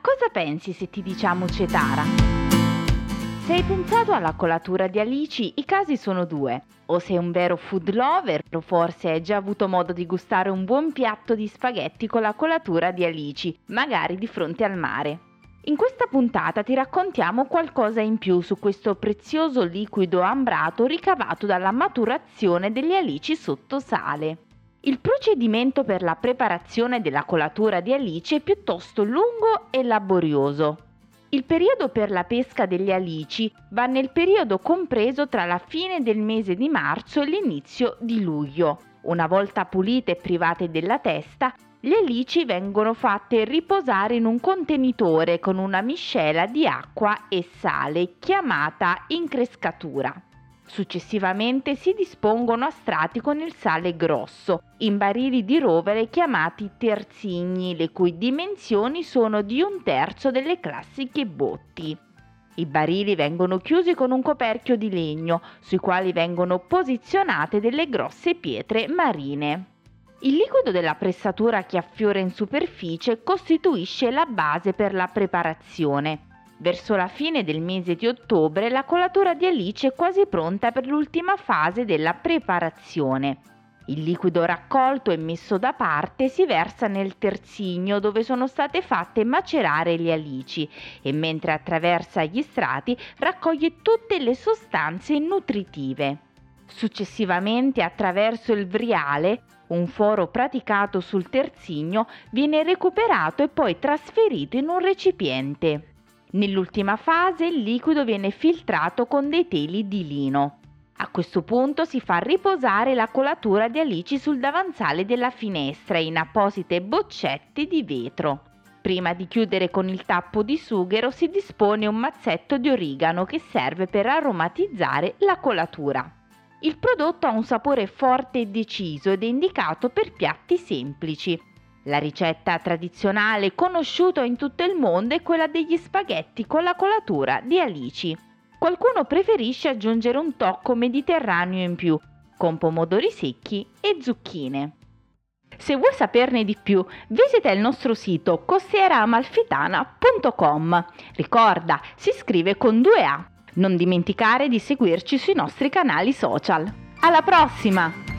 Cosa pensi se ti diciamo cetara? Se hai pensato alla colatura di alici, i casi sono due. O sei un vero food lover, o forse hai già avuto modo di gustare un buon piatto di spaghetti con la colatura di alici, magari di fronte al mare. In questa puntata ti raccontiamo qualcosa in più su questo prezioso liquido ambrato ricavato dalla maturazione degli alici sotto sale. Il procedimento per la preparazione della colatura di alici è piuttosto lungo e laborioso. Il periodo per la pesca degli alici va nel periodo compreso tra la fine del mese di marzo e l'inizio di luglio. Una volta pulite e private della testa, le alici vengono fatte riposare in un contenitore con una miscela di acqua e sale chiamata increscatura. Successivamente si dispongono a strati con il sale grosso, in barili di rovere chiamati terzigni, le cui dimensioni sono di un terzo delle classiche botti. I barili vengono chiusi con un coperchio di legno, sui quali vengono posizionate delle grosse pietre marine. Il liquido della pressatura che affiora in superficie costituisce la base per la preparazione. Verso la fine del mese di ottobre la colatura di alice è quasi pronta per l'ultima fase della preparazione. Il liquido raccolto e messo da parte si versa nel terzigno dove sono state fatte macerare le alici e mentre attraversa gli strati raccoglie tutte le sostanze nutritive. Successivamente attraverso il vriale un foro praticato sul terzigno viene recuperato e poi trasferito in un recipiente. Nell'ultima fase il liquido viene filtrato con dei teli di lino. A questo punto si fa riposare la colatura di alici sul davanzale della finestra in apposite boccette di vetro. Prima di chiudere con il tappo di sughero si dispone un mazzetto di origano che serve per aromatizzare la colatura. Il prodotto ha un sapore forte e deciso ed è indicato per piatti semplici. La ricetta tradizionale conosciuta in tutto il mondo è quella degli spaghetti con la colatura di alici. Qualcuno preferisce aggiungere un tocco mediterraneo in più, con pomodori secchi e zucchine. Se vuoi saperne di più, visita il nostro sito costieraamalfitana.com. Ricorda, si scrive con due A. Non dimenticare di seguirci sui nostri canali social. Alla prossima!